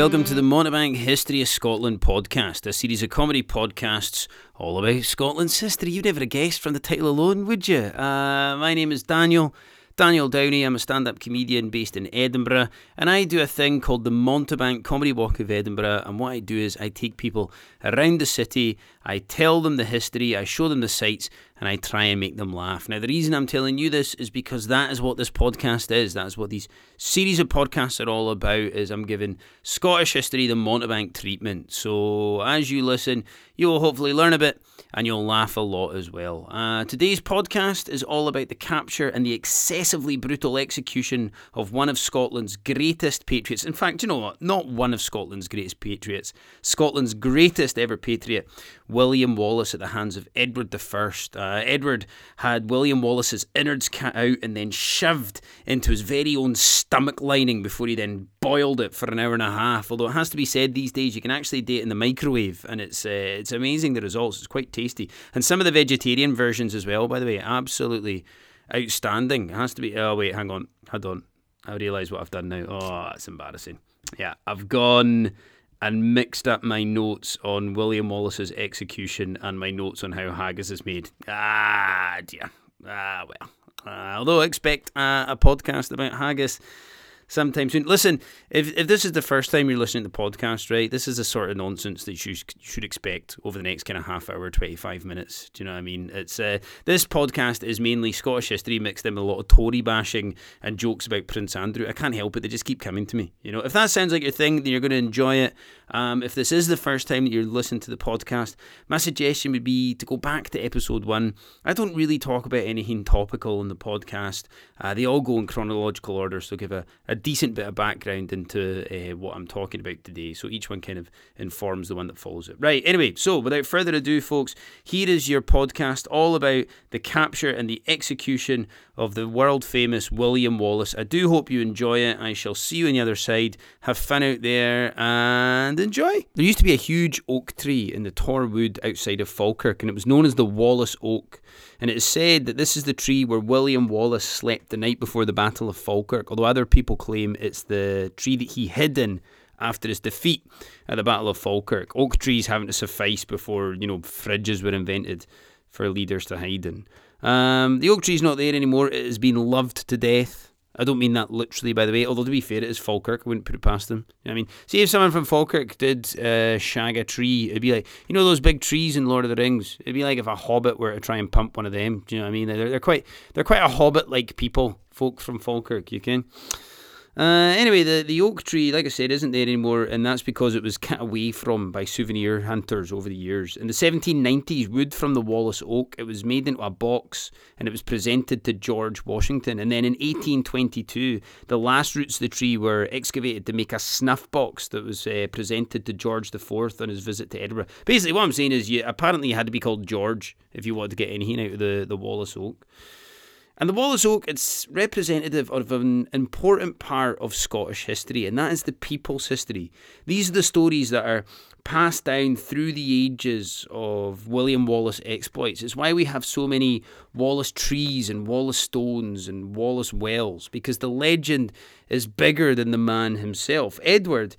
Welcome to the Mountebank History of Scotland podcast, a series of comedy podcasts all about Scotland's history. You'd never have guessed from the title alone, would you? Uh, my name is Daniel. Daniel Downey. I'm a stand up comedian based in Edinburgh, and I do a thing called the Mountebank Comedy Walk of Edinburgh. And what I do is I take people around the city, I tell them the history, I show them the sights, and I try and make them laugh. Now, the reason I'm telling you this is because that is what this podcast is. That's what these series of podcasts are all about. Is I'm giving Scottish history the Mountebank treatment. So as you listen, you will hopefully learn a bit and you'll laugh a lot as well. Uh, today's podcast is all about the capture and the excessively brutal execution of one of Scotland's greatest patriots. In fact, you know what? Not one of Scotland's greatest patriots, Scotland's greatest ever patriot, William Wallace, at the hands of Edward I. Uh, Edward had William Wallace's innards cut out and then shoved into his very own stomach lining before he then boiled it for an hour and a half. Although it has to be said, these days you can actually do it in the microwave, and it's uh, it's amazing the results. It's quite tasty, and some of the vegetarian versions as well. By the way, absolutely outstanding. It has to be. Oh wait, hang on, hold on. I realise what I've done now. Oh, that's embarrassing. Yeah, I've gone and mixed up my notes on William Wallace's execution and my notes on how haggis is made. Ah, dear. Ah, well. Uh, although I expect uh, a podcast about haggis sometime soon. Listen, if, if this is the first time you're listening to the podcast, right, this is the sort of nonsense that you should expect over the next kind of half hour, 25 minutes. Do you know what I mean? It's uh, This podcast is mainly Scottish history mixed in with a lot of Tory bashing and jokes about Prince Andrew. I can't help it. They just keep coming to me. You know, if that sounds like your thing, then you're going to enjoy it. Um, if this is the first time that you're listening to the podcast, my suggestion would be to go back to episode one. I don't really talk about anything topical in the podcast. Uh, they all go in chronological order, so give a, a decent bit of background into uh, what I'm talking about today. So each one kind of informs the one that follows it. Right, anyway, so without further ado, folks, here is your podcast all about the capture and the execution of the world famous William Wallace. I do hope you enjoy it. I shall see you on the other side. Have fun out there and enjoy. There used to be a huge oak tree in the Torwood outside of Falkirk, and it was known as the Wallace Oak. And it is said that this is the tree where William Wallace slept the night before the Battle of Falkirk, although other people claim it's the tree that he hid in after his defeat at the Battle of Falkirk. Oak trees having to suffice before, you know, fridges were invented for leaders to hide in. Um, the oak tree's not there anymore. It has been loved to death. I don't mean that literally, by the way. Although to be fair, it is Falkirk. I wouldn't put it past them. You know I mean, see if someone from Falkirk did uh, shag a tree, it'd be like you know those big trees in Lord of the Rings. It'd be like if a hobbit were to try and pump one of them. Do you know what I mean? They're, they're quite they're quite a hobbit-like people, folk from Falkirk. You can. Uh, anyway, the, the oak tree, like I said, isn't there anymore, and that's because it was cut away from by souvenir hunters over the years. In the 1790s, wood from the Wallace oak, it was made into a box and it was presented to George Washington. And then in 1822, the last roots of the tree were excavated to make a snuff box that was uh, presented to George IV on his visit to Edinburgh. Basically, what I'm saying is, you apparently you had to be called George if you wanted to get anything out of the, the Wallace oak. And the Wallace Oak, it's representative of an important part of Scottish history, and that is the people's history. These are the stories that are passed down through the ages of William Wallace exploits. It's why we have so many Wallace trees and Wallace stones and Wallace wells, because the legend is bigger than the man himself. Edward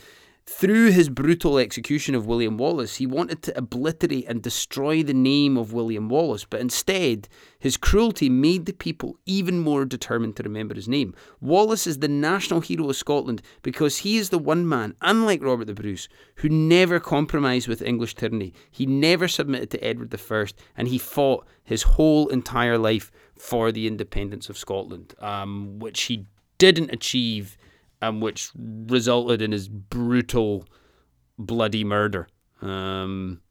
through his brutal execution of William Wallace, he wanted to obliterate and destroy the name of William Wallace, but instead, his cruelty made the people even more determined to remember his name. Wallace is the national hero of Scotland because he is the one man, unlike Robert the Bruce, who never compromised with English tyranny. He never submitted to Edward I, and he fought his whole entire life for the independence of Scotland, um, which he didn't achieve and which resulted in his brutal, bloody murder. Um,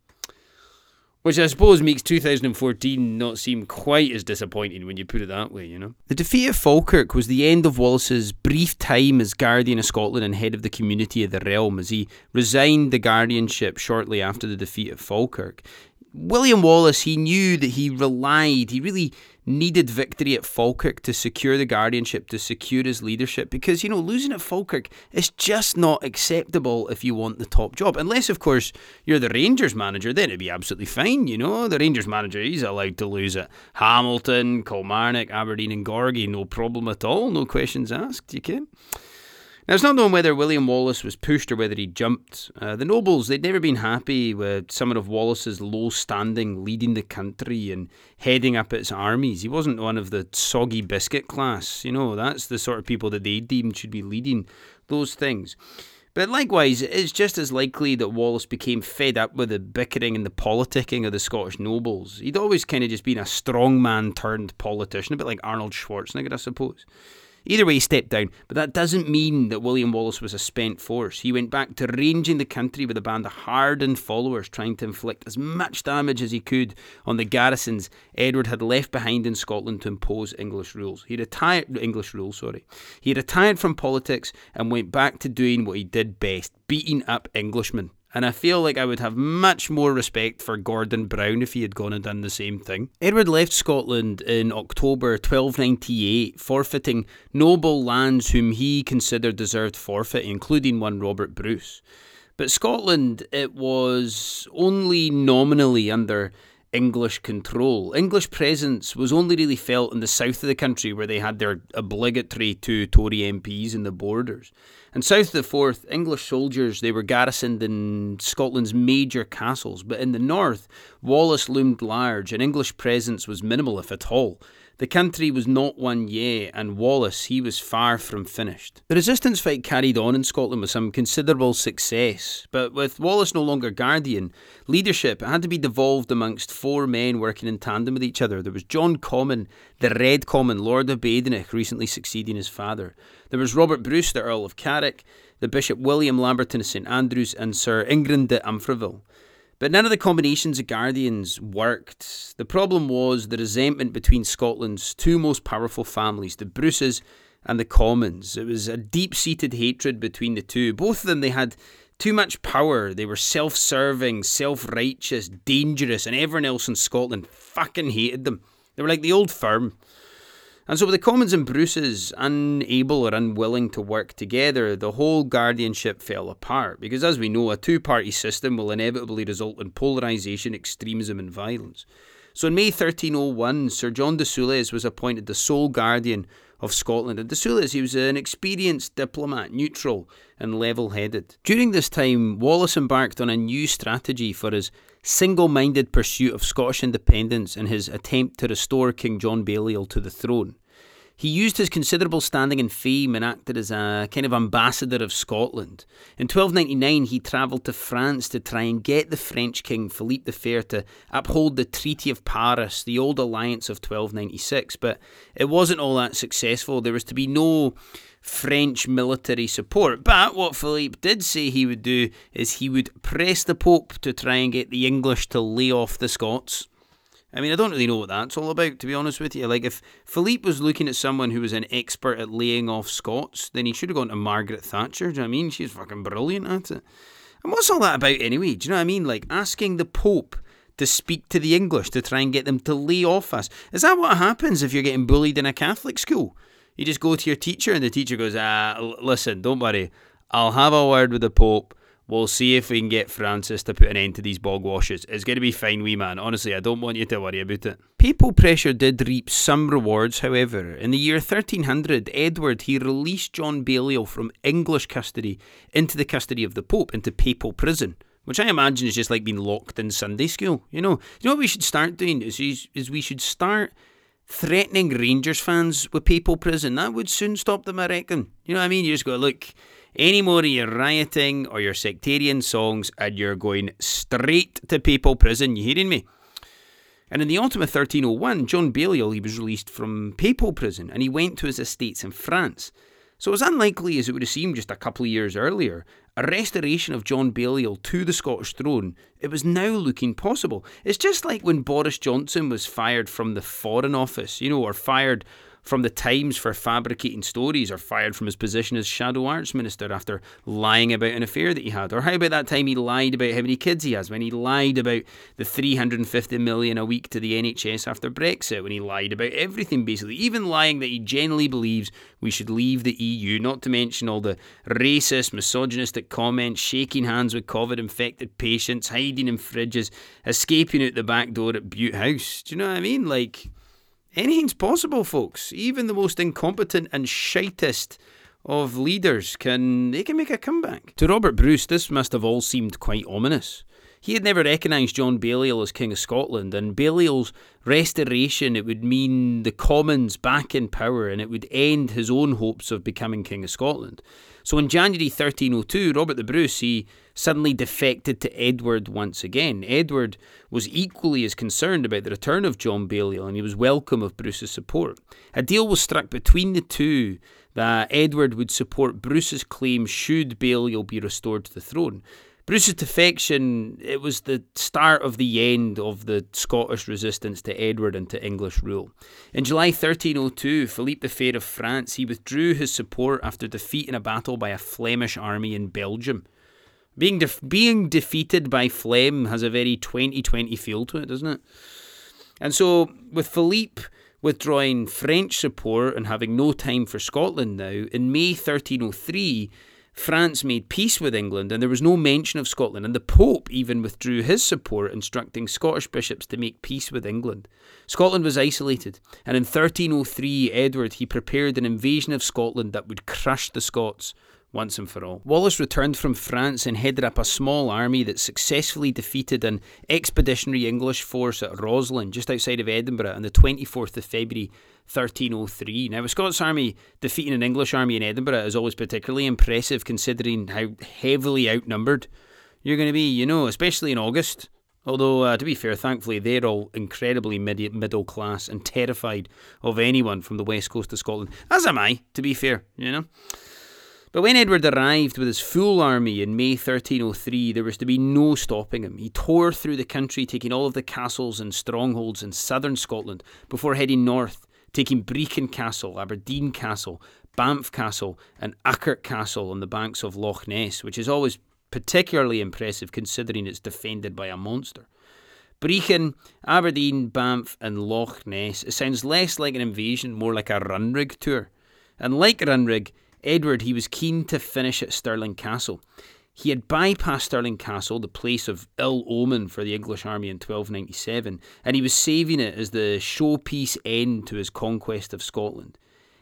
which I suppose makes 2014 not seem quite as disappointing when you put it that way, you know? The defeat of Falkirk was the end of Wallace's brief time as Guardian of Scotland and head of the community of the realm as he resigned the guardianship shortly after the defeat of Falkirk. William Wallace, he knew that he relied, he really needed victory at Falkirk to secure the guardianship, to secure his leadership, because, you know, losing at Falkirk is just not acceptable if you want the top job. Unless, of course, you're the Rangers manager, then it'd be absolutely fine, you know. The Rangers manager, he's allowed to lose at Hamilton, Kilmarnock, Aberdeen, and Gorgie, no problem at all, no questions asked, you can. Now, it's not known whether William Wallace was pushed or whether he jumped. Uh, the nobles, they'd never been happy with someone of Wallace's low standing leading the country and heading up its armies. He wasn't one of the soggy biscuit class. You know, that's the sort of people that they deemed should be leading those things. But likewise, it's just as likely that Wallace became fed up with the bickering and the politicking of the Scottish nobles. He'd always kind of just been a strongman turned politician, a bit like Arnold Schwarzenegger, I suppose. Either way, he stepped down, but that doesn't mean that William Wallace was a spent force. He went back to ranging the country with a band of hardened followers, trying to inflict as much damage as he could on the garrisons Edward had left behind in Scotland to impose English rules. He retired English rules, sorry. He retired from politics and went back to doing what he did best, beating up Englishmen and I feel like I would have much more respect for Gordon Brown if he had gone and done the same thing. Edward left Scotland in October 1298, forfeiting noble lands whom he considered deserved forfeit, including one Robert Bruce. But Scotland, it was only nominally under English control. English presence was only really felt in the south of the country where they had their obligatory two Tory MPs in the borders. And south of the Forth, English soldiers, they were garrisoned in Scotland's major castles, but in the north, Wallace loomed large and English presence was minimal, if at all. The country was not won yet, and Wallace, he was far from finished. The resistance fight carried on in Scotland with some considerable success, but with Wallace no longer guardian, leadership had to be devolved amongst four men working in tandem with each other. There was John Comyn, the Red Comyn, Lord of Badenoch, recently succeeding his father. There was Robert Bruce, the Earl of Carrick, the Bishop William Lamberton of St Andrews, and Sir Ingram de Umfraville. But none of the combinations of Guardians worked. The problem was the resentment between Scotland's two most powerful families, the Bruces and the Comyns. It was a deep seated hatred between the two. Both of them, they had too much power. They were self serving, self righteous, dangerous, and everyone else in Scotland fucking hated them. They were like the old firm. And so, with the Comyns and Bruces unable or unwilling to work together, the whole guardianship fell apart. Because, as we know, a two party system will inevitably result in polarisation, extremism, and violence. So, in May 1301, Sir John de Soules was appointed the sole guardian of Scotland. And de Soules, he was an experienced diplomat, neutral and level headed. During this time, Wallace embarked on a new strategy for his single minded pursuit of Scottish independence and his attempt to restore King John Balliol to the throne. He used his considerable standing and fame and acted as a kind of ambassador of Scotland. In 1299, he travelled to France to try and get the French king Philippe the Fair to uphold the Treaty of Paris, the old alliance of 1296, but it wasn't all that successful. There was to be no French military support. But what Philippe did say he would do is he would press the Pope to try and get the English to lay off the Scots. I mean, I don't really know what that's all about, to be honest with you. Like, if Philippe was looking at someone who was an expert at laying off Scots, then he should have gone to Margaret Thatcher. Do you know what I mean? She's fucking brilliant at it. And what's all that about anyway? Do you know what I mean? Like, asking the Pope to speak to the English to try and get them to lay off us. Is that what happens if you're getting bullied in a Catholic school? You just go to your teacher, and the teacher goes, Ah, listen, don't worry. I'll have a word with the Pope We'll see if we can get Francis to put an end to these bog washes. It's going to be fine, wee man. Honestly, I don't want you to worry about it. Papal pressure did reap some rewards, however. In the year 1300, Edward he released John Balliol from English custody into the custody of the Pope, into papal prison which I imagine is just like being locked in Sunday school. You know, you know what we should start doing is, is we should start threatening Rangers fans with papal prison. That would soon stop them, I reckon. You know what I mean? You just go, look, any more of your rioting or your sectarian songs, and you're going straight to papal prison. You hearing me? And in the autumn of 1301, John Balliol he was released from papal prison, and he went to his estates in France. So, as unlikely as it would have seemed just a couple of years earlier, a restoration of John Balliol to the Scottish throne, it was now looking possible. It's just like when Boris Johnson was fired from the Foreign Office, you know, or fired from the Times for fabricating stories or fired from his position as Shadow Arts Minister after lying about an affair that he had? Or how about that time he lied about how many kids he has, when he lied about the 350 million a week to the NHS after Brexit, when he lied about everything basically, even lying that he genuinely believes we should leave the EU, not to mention all the racist, misogynistic comments, shaking hands with COVID infected patients, hiding in fridges, escaping out the back door at Bute House. Do you know what I mean? Like, Anything's possible, folks. Even the most incompetent and shitest of leaders can they can make a comeback. To Robert Bruce, this must have all seemed quite ominous. He had never recognised John Balliol as King of Scotland, and Balliol's restoration it would mean the Comyns back in power, and it would end his own hopes of becoming King of Scotland. So in January 1302, Robert the Bruce he suddenly defected to Edward once again. Edward was equally as concerned about the return of John Balliol, and he was welcome of Bruce's support. A deal was struck between the two that Edward would support Bruce's claim should Balliol be restored to the throne. Bruce's defection, it was the start of the end of the Scottish resistance to Edward and to English rule. In July 1302, Philippe the Fair of France, he withdrew his support after defeat in a battle by a Flemish army in Belgium. Being, def- being defeated by Flem has a very 2020 feel to it, doesn't it? And so, with Philippe withdrawing French support and having no time for Scotland now, in May 1303, France made peace with England and there was no mention of Scotland, and the Pope even withdrew his support, instructing Scottish bishops to make peace with England. Scotland was isolated, and in 1303, Edward he prepared an invasion of Scotland that would crush the Scots once and for all. Wallace returned from France and headed up a small army that successfully defeated an expeditionary English force at Roslin, just outside of Edinburgh, on the 24th of February 1303. Now, a Scots army defeating an English army in Edinburgh is always particularly impressive considering how heavily outnumbered you're going to be, you know, especially in August. Although, uh, to be fair, thankfully, they're all incredibly mid- middle class and terrified of anyone from the west coast of Scotland. As am I, to be fair, you know. But when Edward arrived with his full army in May 1303, there was to be no stopping him. He tore through the country, taking all of the castles and strongholds in southern Scotland before heading north, taking Brechin Castle, Aberdeen Castle, Banff Castle, and Urquhart Castle on the banks of Loch Ness, which is always particularly impressive considering it's defended by a monster. Brechin, Aberdeen, Banff, and Loch Ness. It sounds less like an invasion, more like a Runrig tour. And like Runrig, Edward, he was keen to finish at Stirling Castle. He had bypassed Stirling Castle, the place of ill omen for the English army in 1297, and he was saving it as the showpiece end to his conquest of Scotland.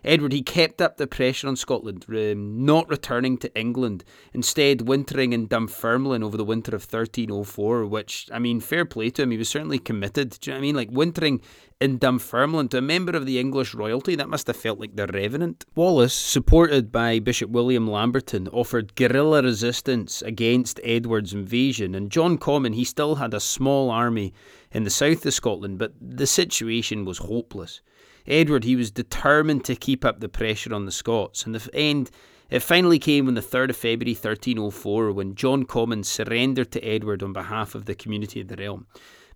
Edward, he kept up the pressure on Scotland, um, not returning to England, instead wintering in Dunfermline over the winter of 1304, which, I mean, fair play to him, he was certainly committed. Do you know what I mean? Like wintering in Dunfermline to a member of the English royalty, that must have felt like the Revenant. Wallace, supported by Bishop William Lamberton, offered guerrilla resistance against Edward's invasion, and John Comyn, he still had a small army in the south of Scotland, but the situation was hopeless. Edward, he was determined to keep up the pressure on the Scots, and the end it finally came on the 3rd of February 1304 when John Comyn surrendered to Edward on behalf of the community of the realm.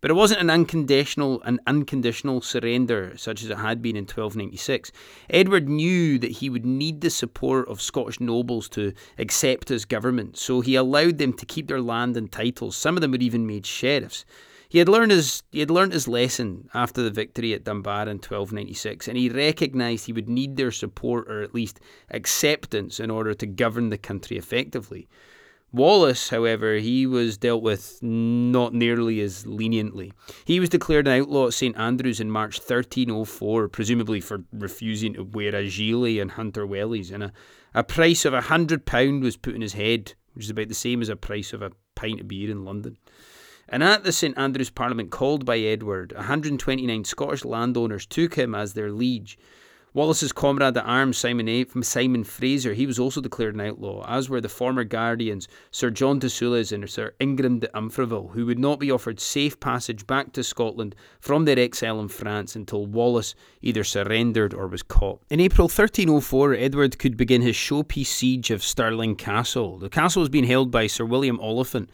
But it wasn't an unconditional an unconditional surrender such as it had been in 1296. Edward knew that he would need the support of Scottish nobles to accept his government, so he allowed them to keep their land and titles. Some of them were even made sheriffs. He had learned his he had learned his lesson after the victory at Dunbar in 1296, and he recognised he would need their support or at least acceptance in order to govern the country effectively. Wallace, however, he was dealt with not nearly as leniently. He was declared an outlaw at St Andrews in March 1304, presumably for refusing to wear a gilet and hunter wellies, and a, a price of a hundred pound was put on his head, which is about the same as a price of a pint of beer in London. And at the St Andrews Parliament called by Edward, 129 Scottish landowners took him as their liege. Wallace's comrade at arms, Simon, A- Simon Fraser, he was also declared an outlaw, as were the former guardians, Sir John de Soules and Sir Ingram de Umfraville, who would not be offered safe passage back to Scotland from their exile in France until Wallace either surrendered or was caught. In April 1304, Edward could begin his showpiece siege of Stirling Castle. The castle was being held by Sir William Oliphant,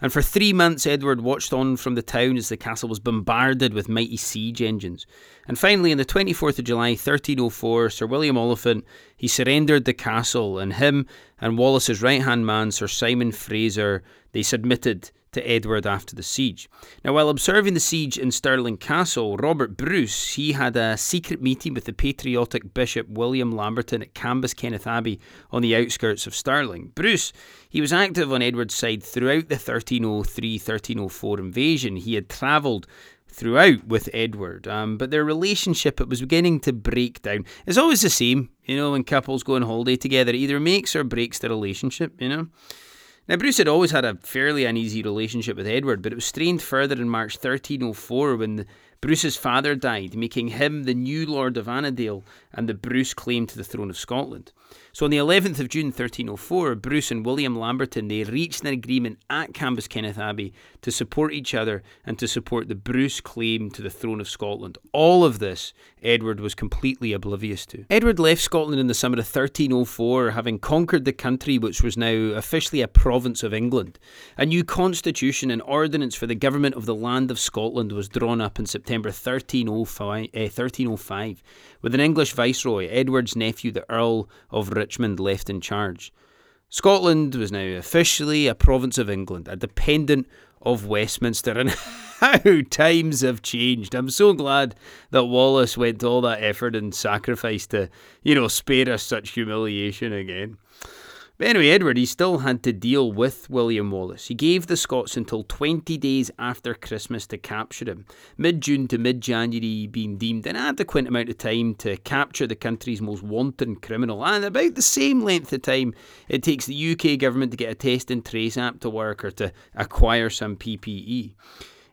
and for three months, Edward watched on from the town as the castle was bombarded with mighty siege engines. And finally, on the 24th of July, 1304, Sir William Oliphant, he surrendered the castle, and him and Wallace's right-hand man, Sir Simon Fraser, they submitted to Edward after the siege. Now, while observing the siege in Stirling Castle, Robert Bruce he had a secret meeting with the patriotic Bishop William Lamberton at Cambuskenneth Abbey on the outskirts of Stirling. Bruce he was active on Edward's side throughout the 1303-1304 invasion. He had travelled throughout with Edward, um, but their relationship it was beginning to break down. It's always the same, you know, when couples go on holiday together, it either makes or breaks the relationship, you know. Now, Bruce had always had a fairly uneasy relationship with Edward, but it was strained further in March 1304 when the, Bruce's father died, making him the new Lord of Annandale and the Bruce claim to the throne of Scotland. So on the 11th of June 1304, Bruce and William Lamberton they reached an agreement at Cambuskenneth Abbey to support each other and to support the Bruce claim to the throne of Scotland. All of this Edward was completely oblivious to. Edward left Scotland in the summer of 1304, having conquered the country which was now officially a province of England. A new constitution and ordinance for the government of the land of Scotland was drawn up in September 1305, eh, 1305 with an English viceroy, Edward's nephew, the Earl of Richmond, left in charge. Scotland was now officially a province of England, a dependent of Westminster, and how times have changed. I'm so glad that Wallace went to all that effort and sacrifice to, you know, spare us such humiliation again. But anyway, Edward, he still had to deal with William Wallace. He gave the Scots until 20 days after Christmas to capture him, mid June to mid January being deemed an adequate amount of time to capture the country's most wanton criminal, and about the same length of time it takes the UK government to get a test and trace app to work or to acquire some PPE.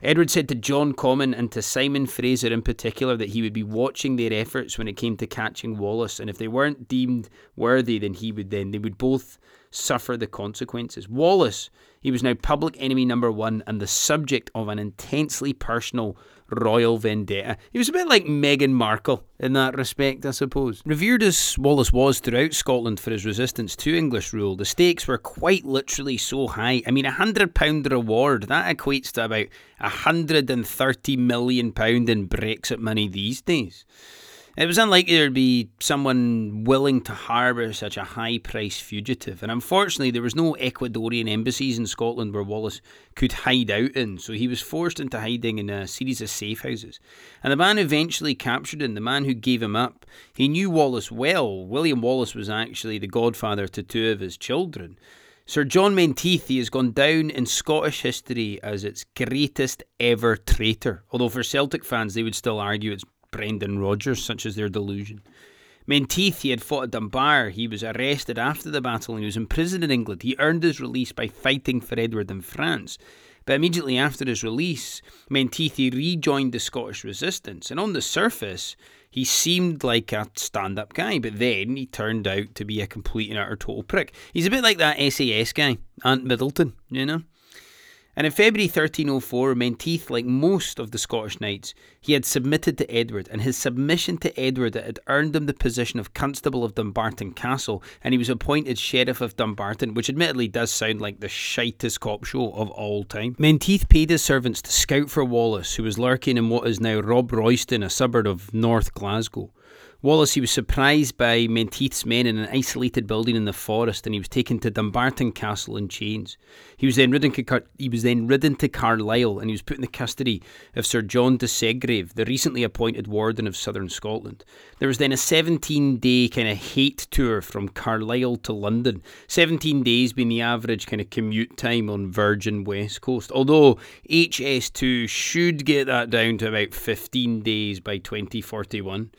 Edward said to John Comyn and to Simon Fraser in particular that he would be watching their efforts when it came to catching Wallace, and if they weren't deemed worthy, then he would then they would both suffer the consequences. Wallace, he was now public enemy number one and the subject of an intensely personal royal vendetta. He was a bit like Meghan Markle in that respect, I suppose. Revered as Wallace was throughout Scotland for his resistance to English rule, the stakes were quite literally so high. I mean, a hundred pound reward, that equates to about hundred and thirty million pound in Brexit money these days. It was unlikely there'd be someone willing to harbour such a high priced fugitive, and unfortunately, there was no Ecuadorian embassies in Scotland where Wallace could hide out in, so he was forced into hiding in a series of safe houses. And the man who eventually captured him, the man who gave him up, he knew Wallace well. William Wallace was actually the godfather to two of his children. Sir John Menteith, he has gone down in Scottish history as its greatest ever traitor. Although for Celtic fans, they would still argue it's Brendan Rodgers, such as their delusion. Menteith, he had fought at Dunbar. He was arrested after the battle and he was imprisoned in England. He earned his release by fighting for Edward in France. But immediately after his release, Menteith he rejoined the Scottish resistance. And on the surface, he seemed like a stand up guy, but then he turned out to be a complete and utter total prick. He's a bit like that SAS guy, Ant Middleton, you know? And in February 1304, Menteith, like most of the Scottish knights, he had submitted to Edward, and his submission to Edward had earned him the position of Constable of Dumbarton Castle, and he was appointed Sheriff of Dumbarton, which admittedly does sound like the shittest cop show of all time. Menteith paid his servants to scout for Wallace, who was lurking in what is now Robroyston, a suburb of North Glasgow. Wallace, he was surprised by Menteith's men in an isolated building in the forest, and he was taken to Dumbarton Castle in chains. He was then ridden, he was then ridden to Carlisle, and he was put in the custody of Sir John de Segrave, the recently appointed warden of southern Scotland. There was then a 17-day kind of hate tour from Carlisle to London. 17 days being the average kind of commute time on Virgin West Coast. Although HS2 should get that down to about 15 days by 2041.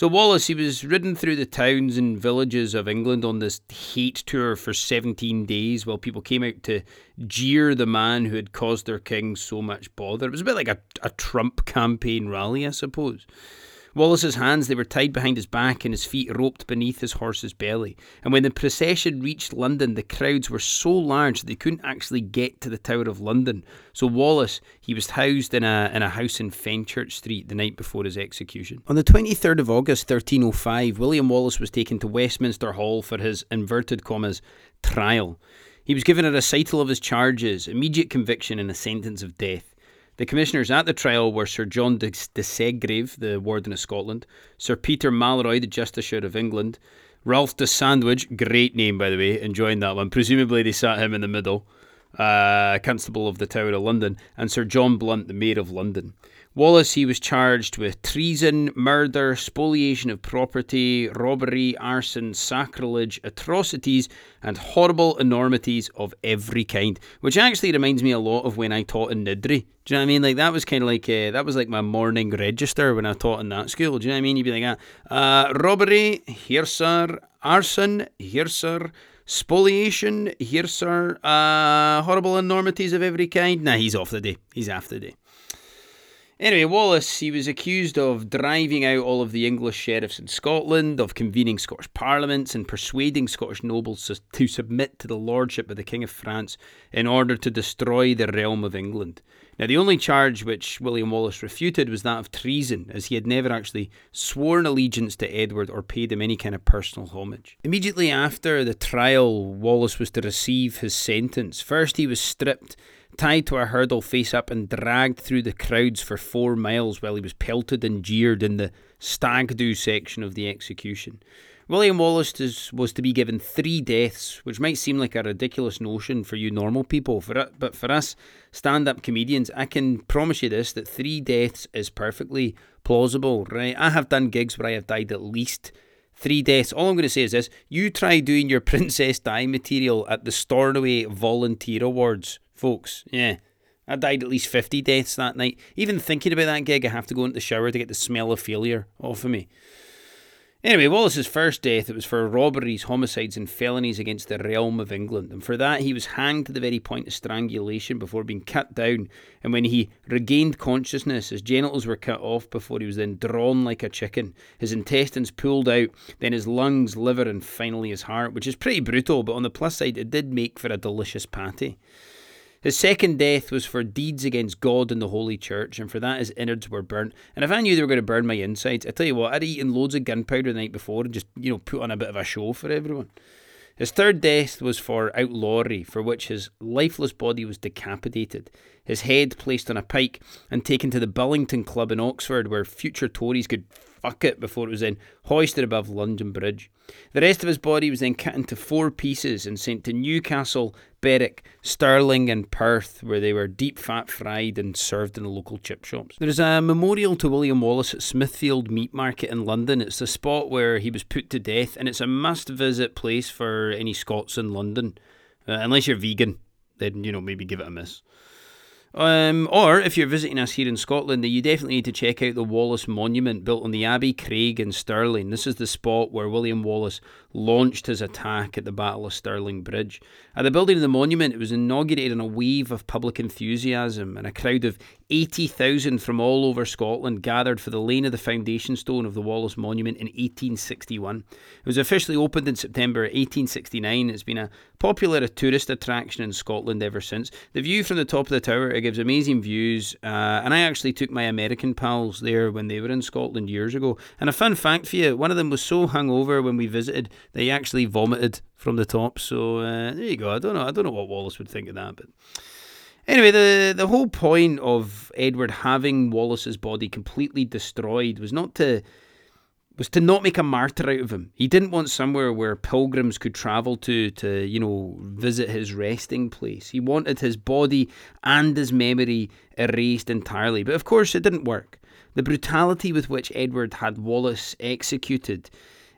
So Wallace, he was ridden through the towns and villages of England on this hate tour for 17 days while people came out to jeer the man who had caused their king so much bother. It was a bit like a, a Trump campaign rally, I suppose. Wallace's hands they were tied behind his back and his feet roped beneath his horse's belly. And when the procession reached London, the crowds were so large that they couldn't actually get to the Tower of London. So Wallace, he was housed in a in a house in Fenchurch Street the night before his execution. On the 23rd of August 1305, William Wallace was taken to Westminster Hall for his inverted commas trial. He was given a recital of his charges, immediate conviction, and a sentence of death. The commissioners at the trial were Sir John de, de Segrave, the Warden of Scotland, Sir Peter Malroy, the Justiciar of England, Ralph de Sandwich, great name by the way, enjoying that one. Presumably they sat him in the middle, uh, Constable of the Tower of London, and Sir John Blunt, the Mayor of London. Wallace, he was charged with treason, murder, spoliation of property, robbery, arson, sacrilege, atrocities, and horrible enormities of every kind. Which actually reminds me a lot of when I taught in Niddrie. Do you know what I mean? Like that was kind of like uh, that was like my morning register when I taught in that school. Do you know what I mean? You'd be like, uh, robbery, here sir, arson, here sir, spoliation, here sir, uh, horrible enormities of every kind. Nah, he's off the day. He's after the day. Anyway, Wallace, he was accused of driving out all of the English sheriffs in Scotland, of convening Scottish parliaments, and persuading Scottish nobles to submit to the lordship of the King of France in order to destroy the realm of England. Now, the only charge which William Wallace refuted was that of treason, as he had never actually sworn allegiance to Edward or paid him any kind of personal homage. Immediately after the trial, Wallace was to receive his sentence. First, he was stripped tied to a hurdle face up and dragged through the crowds for four miles while he was pelted and jeered in the stag do section of the execution. William Wallace was to be given three deaths, which might seem like a ridiculous notion for you normal people, for but for us stand up comedians, I can promise you this that three deaths is perfectly plausible, right? I have done gigs where I have died at least three deaths. All I'm going to say is this you try doing your Princess Di material at the Stornoway Volunteer Awards folks. Yeah. I died at least 50 deaths that night. Even thinking about that gig, I have to go into the shower to get the smell of failure off of me. Anyway, Wallace's first death, it was for robberies, homicides, and felonies against the realm of England. And for that, he was hanged to the very point of strangulation before being cut down. And when he regained consciousness, his genitals were cut off before he was then drawn like a chicken. His intestines pulled out, then his lungs, liver, and finally his heart, which is pretty brutal, but on the plus side, it did make for a delicious patty. His second death was for deeds against God and the Holy Church, and for that his innards were burnt. And if I knew they were going to burn my insides, I tell you what, I'd eaten loads of gunpowder the night before and just, you know, put on a bit of a show for everyone. His third death was for outlawry, for which his lifeless body was decapitated, his head placed on a pike and taken to the Bullingdon Club in Oxford, where future Tories could fuck it before it was then hoisted above London Bridge. The rest of his body was then cut into four pieces and sent to Newcastle, Berwick, Stirling, and Perth, where they were deep fat fried and served in the local chip shops. There is a memorial to William Wallace at Smithfield Meat Market in London. It's the spot where he was put to death, and it's a must visit place for any Scots in London. Uh, unless you're vegan, then, you know, maybe give it a miss. Um, or if you're visiting us here in Scotland, you definitely need to check out the Wallace Monument built on the Abbey Craig in Stirling. This is the spot where William Wallace launched his attack at the Battle of Stirling Bridge. At the building of the monument, it was inaugurated in a wave of public enthusiasm, and a crowd of 80,000 from all over Scotland gathered for the laying of the foundation stone of the Wallace Monument in 1861. It was officially opened in September 1869. It's been a popular tourist attraction in Scotland ever since. The view from the top of the tower it gives amazing views, uh, and I actually took my American pals there when they were in Scotland years ago. And a fun fact for you: one of them was so hungover when we visited that he actually vomited from the top. So uh, there you go. I don't know. I don't know what Wallace would think of that, but. Anyway, the the whole point of Edward having Wallace's body completely destroyed was not to was to not make a martyr out of him. He didn't want somewhere where pilgrims could travel to to, you know, visit his resting place. He wanted his body and his memory erased entirely. But of course it didn't work. The brutality with which Edward had Wallace executed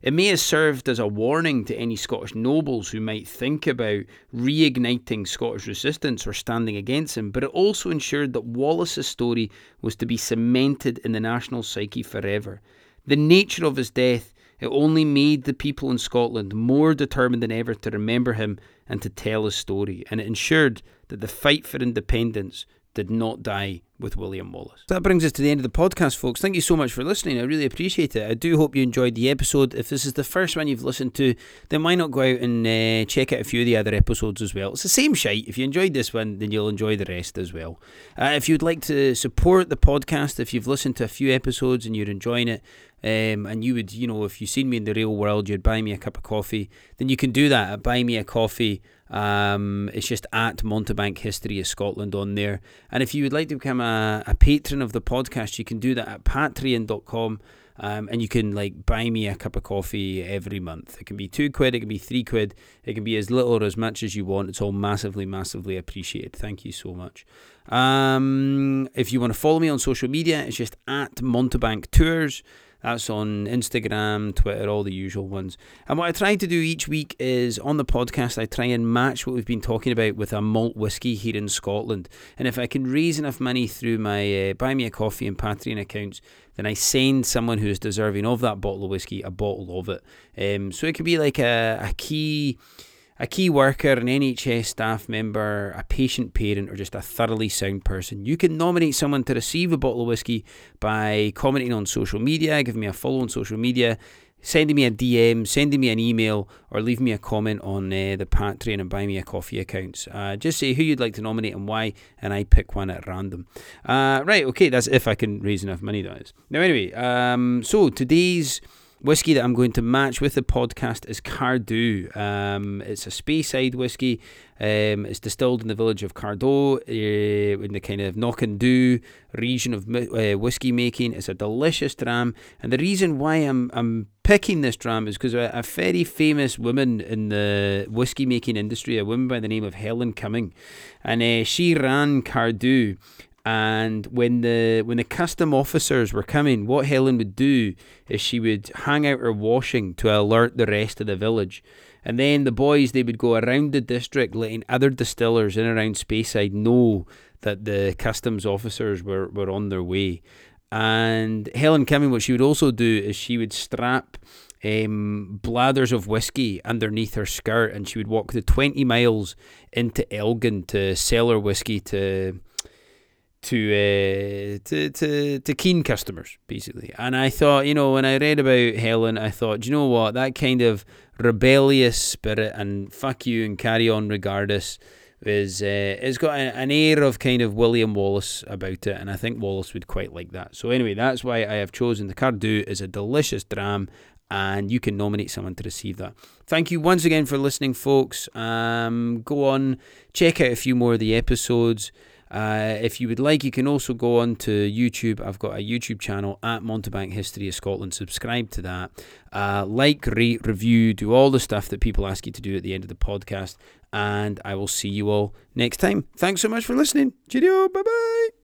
it may have served as a warning to any Scottish nobles who might think about reigniting Scottish resistance or standing against him, but it also ensured that Wallace's story was to be cemented in the national psyche forever. The nature of his death, it only made the people in Scotland more determined than ever to remember him and to tell his story, and it ensured that the fight for independence did not die with William Wallace. That brings us to the end of the podcast, folks. Thank you so much for listening. I really appreciate it. I do hope you enjoyed the episode. If this is the first one you've listened to, then why not go out and uh, check out a few of the other episodes as well? It's the same shite. If you enjoyed this one, then you'll enjoy the rest as well. Uh, if you'd like to support the podcast, if you've listened to a few episodes and you're enjoying it, um, and you would, you know, if you've seen me in the real world, you'd buy me a cup of coffee, then you can do that at Buy Me a Coffee. Um, it's just at Mountebank History of Scotland on there. And if you would like to become a, a patron of the podcast, you can do that at patreon.com Um, and you can like buy me a cup of coffee every month. It can be two quid, it can be three quid, it can be as little or as much as you want. It's all massively, massively appreciated. Thank you so much. Um, if you want to follow me on social media, it's just at Mountebank Tours. That's on Instagram, Twitter, all the usual ones. And what I try to do each week is on the podcast, I try and match what we've been talking about with a malt whiskey here in Scotland. And if I can raise enough money through my uh, Buy Me a Coffee and Patreon accounts, then I send someone who is deserving of that bottle of whiskey a bottle of it. Um, so it could be like a, a key a key worker, an NHS staff member, a patient parent, or just a thoroughly sound person. You can nominate someone to receive a bottle of whiskey by commenting on social media, giving me a follow on social media, sending me a DM, sending me an email, or leave me a comment on uh, the Patreon and Buy Me a Coffee accounts. Uh, just say who you'd like to nominate and why, and I pick one at random. Uh, right, okay, that's if I can raise enough money, that is. Now, anyway, um, so today's whiskey that I'm going to match with the podcast is Cardhu. Um, it's a Speyside whiskey. Um, it's distilled in the village of Cardhu uh, in the kind of Knockando region of uh, whiskey making. It's a delicious dram, and the reason why I'm I'm picking this dram is because a, a, very famous woman in the whiskey making industry, a woman by the name of Helen Cumming, and uh, she ran Cardhu and when the when the custom officers were coming, what Helen would do is she would hang out her washing to alert the rest of the village. And then the boys they would go around the district letting other distillers in around Speyside know that the customs officers were, were on their way. And Helen Cumming, what she would also do is she would strap um, bladders of whiskey underneath her skirt and she would walk the 20 miles into Elgin to sell her whiskey to to uh, to to to keen customers basically. And I thought, you know, when I read about Helen, I thought, do you know what? That kind of rebellious spirit and fuck you and carry on regardless is uh, it's got an air of kind of William Wallace about it, and I think Wallace would quite like that. So anyway, that's why I have chosen the Cardhu is a delicious dram. And you can nominate someone to receive that. Thank you once again for listening, folks. Um, go on, check out a few more of the episodes. Uh, if you would like, you can also go on to YouTube. I've got a YouTube channel at Mountebank History of Scotland. Subscribe to that. Uh, like, rate, review, do all the stuff that people ask you to do at the end of the podcast. And I will see you all next time. Thanks so much for listening. Cheerio. Bye bye.